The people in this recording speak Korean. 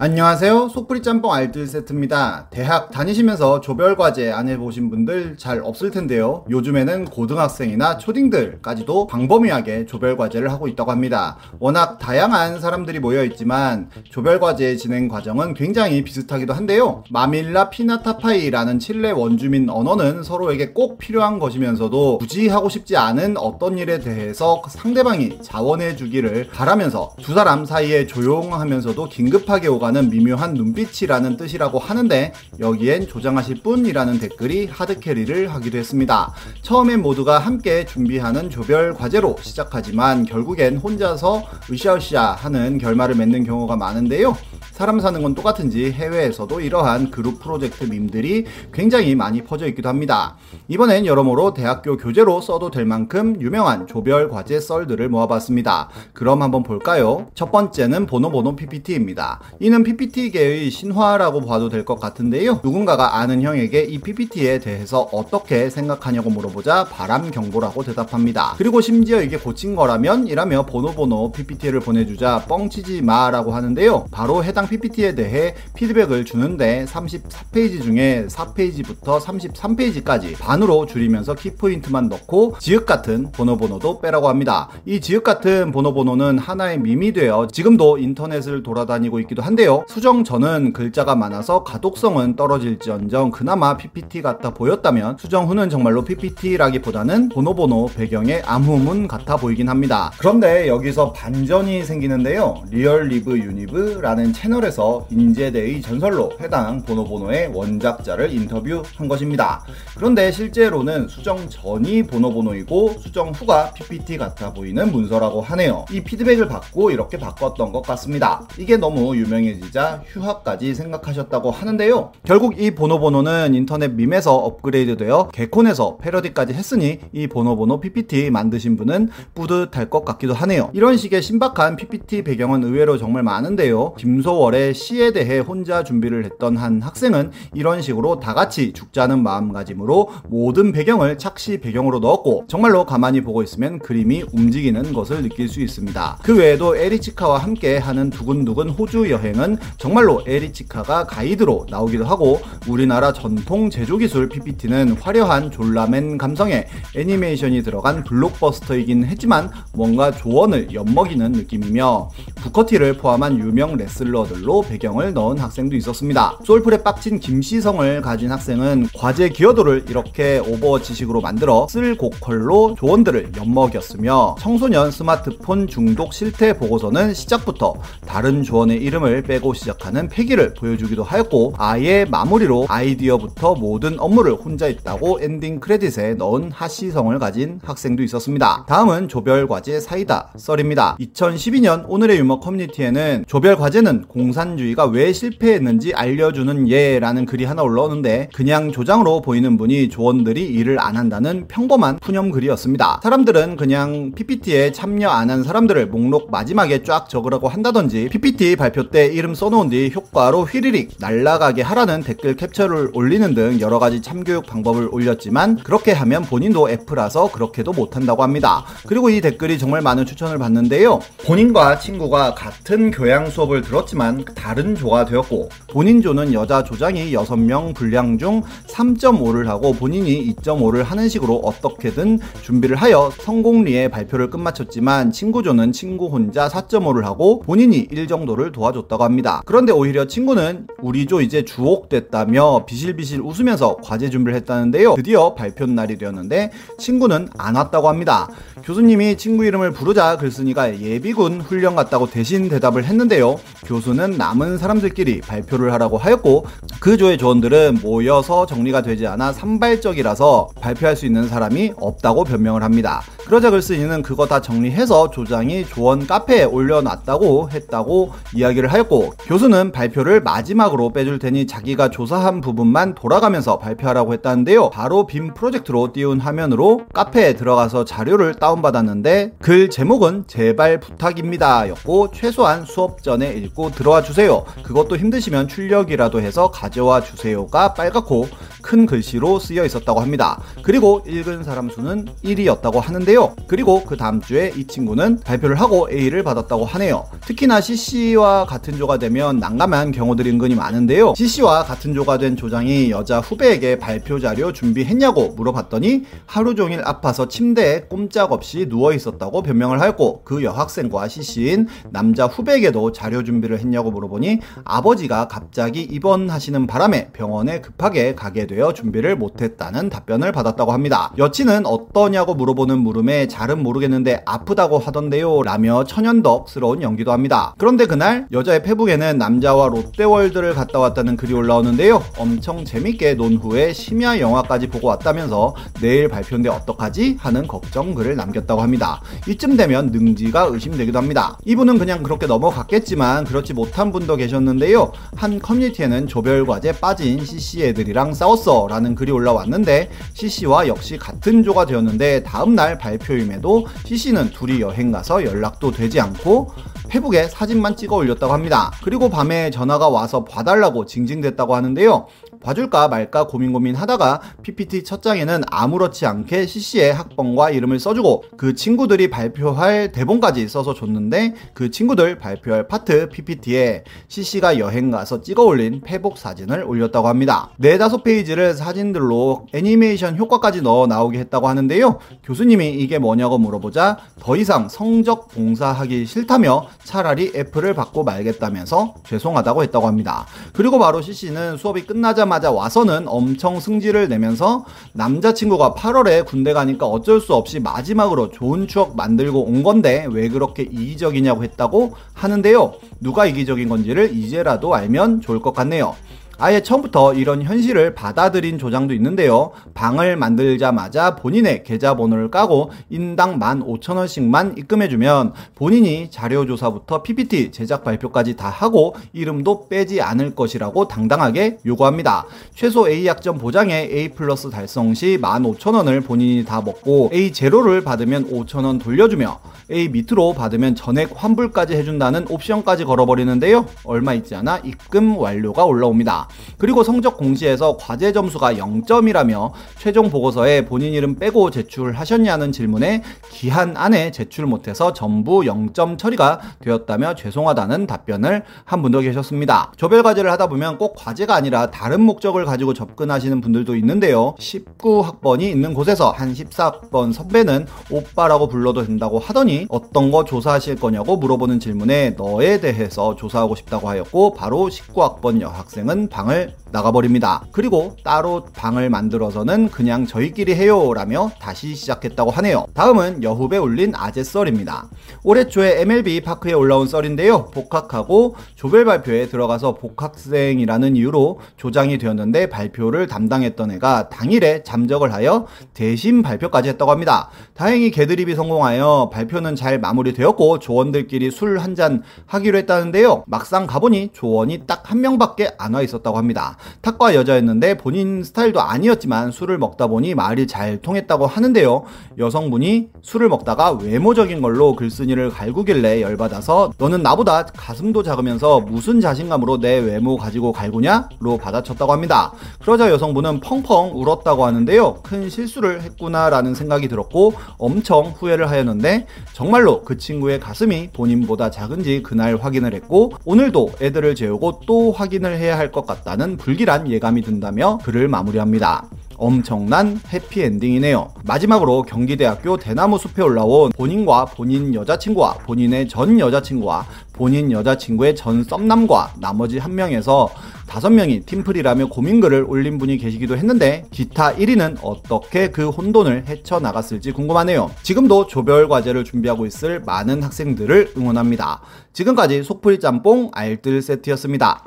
안녕하세요. 속풀이 짬뽕 알뜰 세트입니다. 대학 다니시면서 조별 과제 안 해보신 분들 잘 없을 텐데요. 요즘에는 고등학생이나 초딩들까지도 광범위하게 조별 과제를 하고 있다고 합니다. 워낙 다양한 사람들이 모여 있지만 조별 과제 진행 과정은 굉장히 비슷하기도 한데요. 마밀라 피나타파이라는 칠레 원주민 언어는 서로에게 꼭 필요한 것이면서도 굳이 하고 싶지 않은 어떤 일에 대해서 상대방이 자원해 주기를 바라면서 두 사람 사이에 조용하면서도 긴급하게 오가 가는 미묘한 눈빛이라는 뜻이라고 하는데 여기엔 조장하실 분이라는 댓글이 하드캐리를 하기도 했습니다. 처음엔 모두가 함께 준비하는 조별 과제로 시작하지만 결국엔 혼자서 으쌰으쌰 하는 결말을 맺는 경우가 많은데요. 사람 사는 건 똑같은지 해외에서도 이러한 그룹 프로젝트 밈들이 굉장히 많이 퍼져 있기도 합니다. 이번엔 여러모로 대학교 교재로 써도 될 만큼 유명한 조별 과제 썰들을 모아봤습니다. 그럼 한번 볼까요? 첫 번째는 보노보노 PPT입니다. 이는 PPT계의 신화라고 봐도 될 것 같은데요. 누군가가 아는 형에게 이 PPT에 대해서 어떻게 생각하냐고 물어보자 바람 경보라고 대답합니다. 그리고 심지어 이게 고친 거라면 이라며 보노보노 PPT를 보내주자 뻥치지 마라고 하는데요. 바로 해당 PPT에 대해 피드백을 주는데 34페이지 중에 4페이지부터 33페이지까지 반으로 줄이면서 키포인트만 넣고 지읒 같은 보노보노도 빼라고 합니다. 이 지읒 같은 보노보노는 하나의 밈이 되어 지금도 인터넷을 돌아다니고 있기도 한데요. 수정 전은 글자가 많아서 가독성은 떨어질지언정 그나마 PPT 같아 보였다면 수정 후는 정말로 PPT라기보다는 보노보노 배경의 암호문 같아 보이긴 합니다. 그런데 여기서 반전이 생기는데요. 리얼 리브 유니브라는 채널 채널에서 인제대의 전설로 해당 보노보노의 원작자를 인터뷰한 것입니다. 그런데 실제로는 수정 전이 보노보노이고 수정 후가 PPT 같아 보이는 문서라고 하네요. 이 피드백을 받고 이렇게 바꿨던 것 같습니다. 이게 너무 유명해지 자 휴학까지 생각하셨다고 하는데요. 결국 이 보노보노는 인터넷 밈에서 업그레이드되어 개콘에서 패러디까지 했으니 이 보노보노 PPT 만드신 분은 뿌듯할 것 같기도 하네요. 이런 식의 신박한 PPT 배경은 의외로 정말 많은데요. 김소월 월에 시에 대해 혼자 준비를 했던 한 학생은 이런 식으로 다 같이 죽자는 마음가짐으로 모든 배경을 착시 배경으로 넣었고 정말로 가만히 보고 있으면 그림이 움직이는 것을 느낄 수 있습니다. 그 외에도 에리치카와 함께 하는 두근두근 호주 여행은 정말로 에리치카가 가이드로 나오기도 하고 우리나라 전통 제조 기술 PPT는 화려한 졸라맨 감성의 애니메이션이 들어간 블록버스터이긴 했지만 뭔가 조언을 엿먹이는 느낌이며 부커티를 포함한 유명 레슬러들 걸로 배경을 넣은 학생도 있었습니다. 솔플에 빡친 김시성을 가진 학생은 과제 기여도를 이렇게 오버워치식으로 만들어 쓸 고컬로 조언들을 엿먹였으며 청소년 스마트폰 중독 실태 보고서는 시작부터 다른 조원의 이름을 빼고 시작하는 패기를 보여주기도 하였고 아예 마무리로 아이디어부터 모든 업무를 혼자 했다고 엔딩 크레딧에 넣은 하시성을 가진 학생도 있었습니다. 다음은 조별 과제 사이다 썰입니다. 2012년 오늘의 유머 커뮤니티에는 조별 과제는 공 공산주의가 왜 실패했는지 알려주는 예라는 글이 하나 올라오는데 그냥 조장으로 보이는 분이 조원들이 일을 안 한다는 평범한 푸념 글이었습니다. 사람들은 그냥 PPT에 참여 안 한 사람들을 목록 마지막에 쫙 적으라고 한다든지 PPT 발표 때 이름 써놓은 뒤 효과로 휘리릭 날라가게 하라는 댓글 캡처를 올리는 등 여러 가지 참교육 방법을 올렸지만 그렇게 하면 본인도 F라서 그렇게도 못한다고 합니다. 그리고 이 댓글이 정말 많은 추천을 받는데요. 본인과 친구가 같은 교양 수업을 들었지만 다른 조가 되었고 본인 조는 여자 조장이 6명 분량 중 3.5를 하고 본인이 2.5를 하는 식으로 어떻게든 준비를 하여 성공리에 발표를 끝마쳤지만 친구 조는 친구 혼자 4.5를 하고 본인이 1 정도를 도와줬다고 합니다. 그런데 오히려 친구는 우리 조 이제 주옥됐다며 비실비실 웃으면서 과제 준비를 했다는데요. 드디어 발표 날이 되었는데 친구는 안 왔다고 합니다. 교수님이 친구 이름을 부르자 글쓴이가 예비군 훈련 갔다고 대신 대답을 했는데요. 교수는 남은 사람들끼리 발표를 하라고 하였고 그 조의 조원들은 모여서 정리가 되지 않아 산발적이라서 발표할 수 있는 사람이 없다고 변명을 합니다. 그러자 글쓴이는 그거 다 정리해서 조장이 조원 카페에 올려놨다고 했다고 이야기를 하였고 교수는 발표를 마지막으로 빼줄 테니 자기가 조사한 부분만 돌아가면서 발표하라고 했다는데요. 바로 빔 프로젝트로 띄운 화면으로 카페에 들어가서 자료를 다운받았는데 글 제목은 제발 부탁입니다 였고 최소한 수업 전에 읽고 들어와 주세요. 그것도 힘드시면 출력이라도 해서 가져와 주세요가 빨갛고 큰 글씨로 쓰여 있었다고 합니다. 그리고 읽은 사람 수는 1이었다고 하는데요. 하는데요. 그리고 그 다음 주에 이 친구는 발표를 하고 A를 받았다고 하네요. 특히나 CC와 같은 조가 되면 난감한 경우들이 은근히 많은데요. CC와 같은 조가 된 조장이 여자 후배에게 발표 자료 준비했냐고 물어봤더니 하루 종일 아파서 침대에 꼼짝없이 누워 있었다고 변명을 하였고 그 여학생과 CC인 남자 후배에게도 자료 준비를 했냐고 물어보니 아버지가 갑자기 입원하시는 바람에 병원에 급하게 가게 되어 준비를 못했다는 답변을 받았다고 합니다. 여친은 어떠냐고 물어보는 물음에 잘은 모르겠는데 아프다고 하던데요 라며 천연덕스러운 연기도 합니다. 그런데 그날 여자의 페북에는 남자와 롯데월드를 갔다 왔다는 글이 올라오는데요. 엄청 재밌게 논 후에 심야 영화까지 보고 왔다면서 내일 발표인데 어떡하지? 하는 걱정 글을 남겼다고 합니다. 이쯤 되면 능지가 의심되기도 합니다. 이분은 그냥 그렇게 넘어갔겠지만 그렇지 못한 분도 계셨는데요. 한 커뮤니티에는 조별과제 빠진 CC 애들이랑 싸웠어 라는 글이 올라왔는데 CC와 역시 같은 조가 되었는데 다음날 발표임에도 CC는 둘이 여행 가서 연락도 되지 않고 페북에 사진만 찍어 올렸다고 합니다. 그리고 밤에 전화가 와서 봐달라고 징징댔다고 하는데요. 봐줄까 말까 고민 고민 하다가 PPT 첫 장에는 아무렇지 않게 CC의 학번과 이름을 써주고 그 친구들이 발표할 대본까지 써서 줬는데 그 친구들 발표할 파트 PPT에 CC가 여행 가서 찍어 올린 페북 사진을 올렸다고 합니다. 네다섯 페이지를 사진들로 애니메이션 효과까지 넣어 나오게 했다고 하는데요. 교수님이 이게 뭐냐고 물어보자 더 이상 성적 봉사하기 싫다며 차라리 F를 받고 말겠다면서 죄송하다고 했다고 합니다. 그리고 바로 CC는 수업이 끝나자 마자 와서는 엄청 승질을 내면서 남자친구가 8월에 군대 가니까 어쩔 수 없이 마지막으로 좋은 추억 만들고 온 건데 왜 그렇게 이기적이냐고 했다고 하는데요. 누가 이기적인 건지를 이제라도 알면 좋을 것 같네요. 아예 처음부터 이런 현실을 받아들인 조장도 있는데요. 방을 만들자마자 본인의 계좌번호를 까고 인당 15,000원씩만 입금해주면 본인이 자료조사부터 PPT 제작 발표까지 다 하고 이름도 빼지 않을 것이라고 당당하게 요구합니다. 최소 A 약점 보장에 A 플러스 달성 시 15,000원을 본인이 다 먹고 A 제로를 받으면 5,000원 돌려주며 A 밑으로 받으면 전액 환불까지 해준다는 옵션까지 걸어버리는데요. 얼마 있지 않아 입금 완료가 올라옵니다. 그리고 성적 공시에서 과제 점수가 0점이라며 최종 보고서에 본인 이름 빼고 제출하셨냐는 질문에 기한 안에 제출 못해서 전부 0점 처리가 되었다며 죄송하다는 답변을 한 분도 계셨습니다. 조별 과제를 하다 보면 꼭 과제가 아니라 다른 목적을 가지고 접근하시는 분들도 있는데요. 19학번이 있는 곳에서 한 14학번 선배는 오빠라고 불러도 된다고 하더니 어떤 거 조사하실 거냐고 물어보는 질문에 너에 대해서 조사하고 싶다고 하였고 바로 19학번 여학생은 방을 나가버립니다. 그리고 따로 방을 만들어서는 그냥 저희끼리 해요 라며 다시 시작했다고 하네요. 다음은 여후배 올린 아재 썰입니다. 올해 초에 MLB 파크에 올라온 썰인데요. 복학하고 조별 발표에 들어가서 복학생이라는 이유로 조장이 되었는데 발표를 담당했던 애가 당일에 잠적을 하여 대신 발표까지 했다고 합니다. 다행히 개드립이 성공하여 발표는 잘 마무리되었고 조원들끼리 술 한 잔 하기로 했다는데요. 막상 가보니 조원이 딱 한 명밖에 안 와 있었다 고 합니다. 탁과 여자였는데 본인 스타일도 아니었지만 술을 먹다 보니 말이 잘 통했다고 하는데요. 여성분이 술을 먹다가 외모적인 걸로 글쓴이를 갈구길래 열받아서 너는 나보다 가슴도 작으면서 무슨 자신감으로 내 외모 가지고 갈구냐? 로 받아쳤다고 합니다. 그러자 여성분은 펑펑 울었다고 하는데요. 큰 실수를 했구나라는 생각이 들었고 엄청 후회를 하였는데 정말로 그 친구의 가슴이 본인보다 작은지 그날 확인을 했고 오늘도 애들을 재우고 또 확인을 해야 할 것 같다는 불길한 예감이 든다며 글을 마무리합니다. 엄청난 해피엔딩이네요. 마지막으로 경기대학교 대나무 숲에 올라온 본인과 본인 여자친구와 본인의 전 여자친구와 본인 여자친구의 전 썸남과 나머지 한 명에서 다섯 명이 팀플이라며 고민글을 올린 분이 계시기도 했는데 기타 1위는 어떻게 그 혼돈을 헤쳐나갔을지 궁금하네요. 지금도 조별 과제를 준비하고 있을 많은 학생들을 응원합니다. 지금까지 속풀이 짬뽕 알뜰 세트였습니다.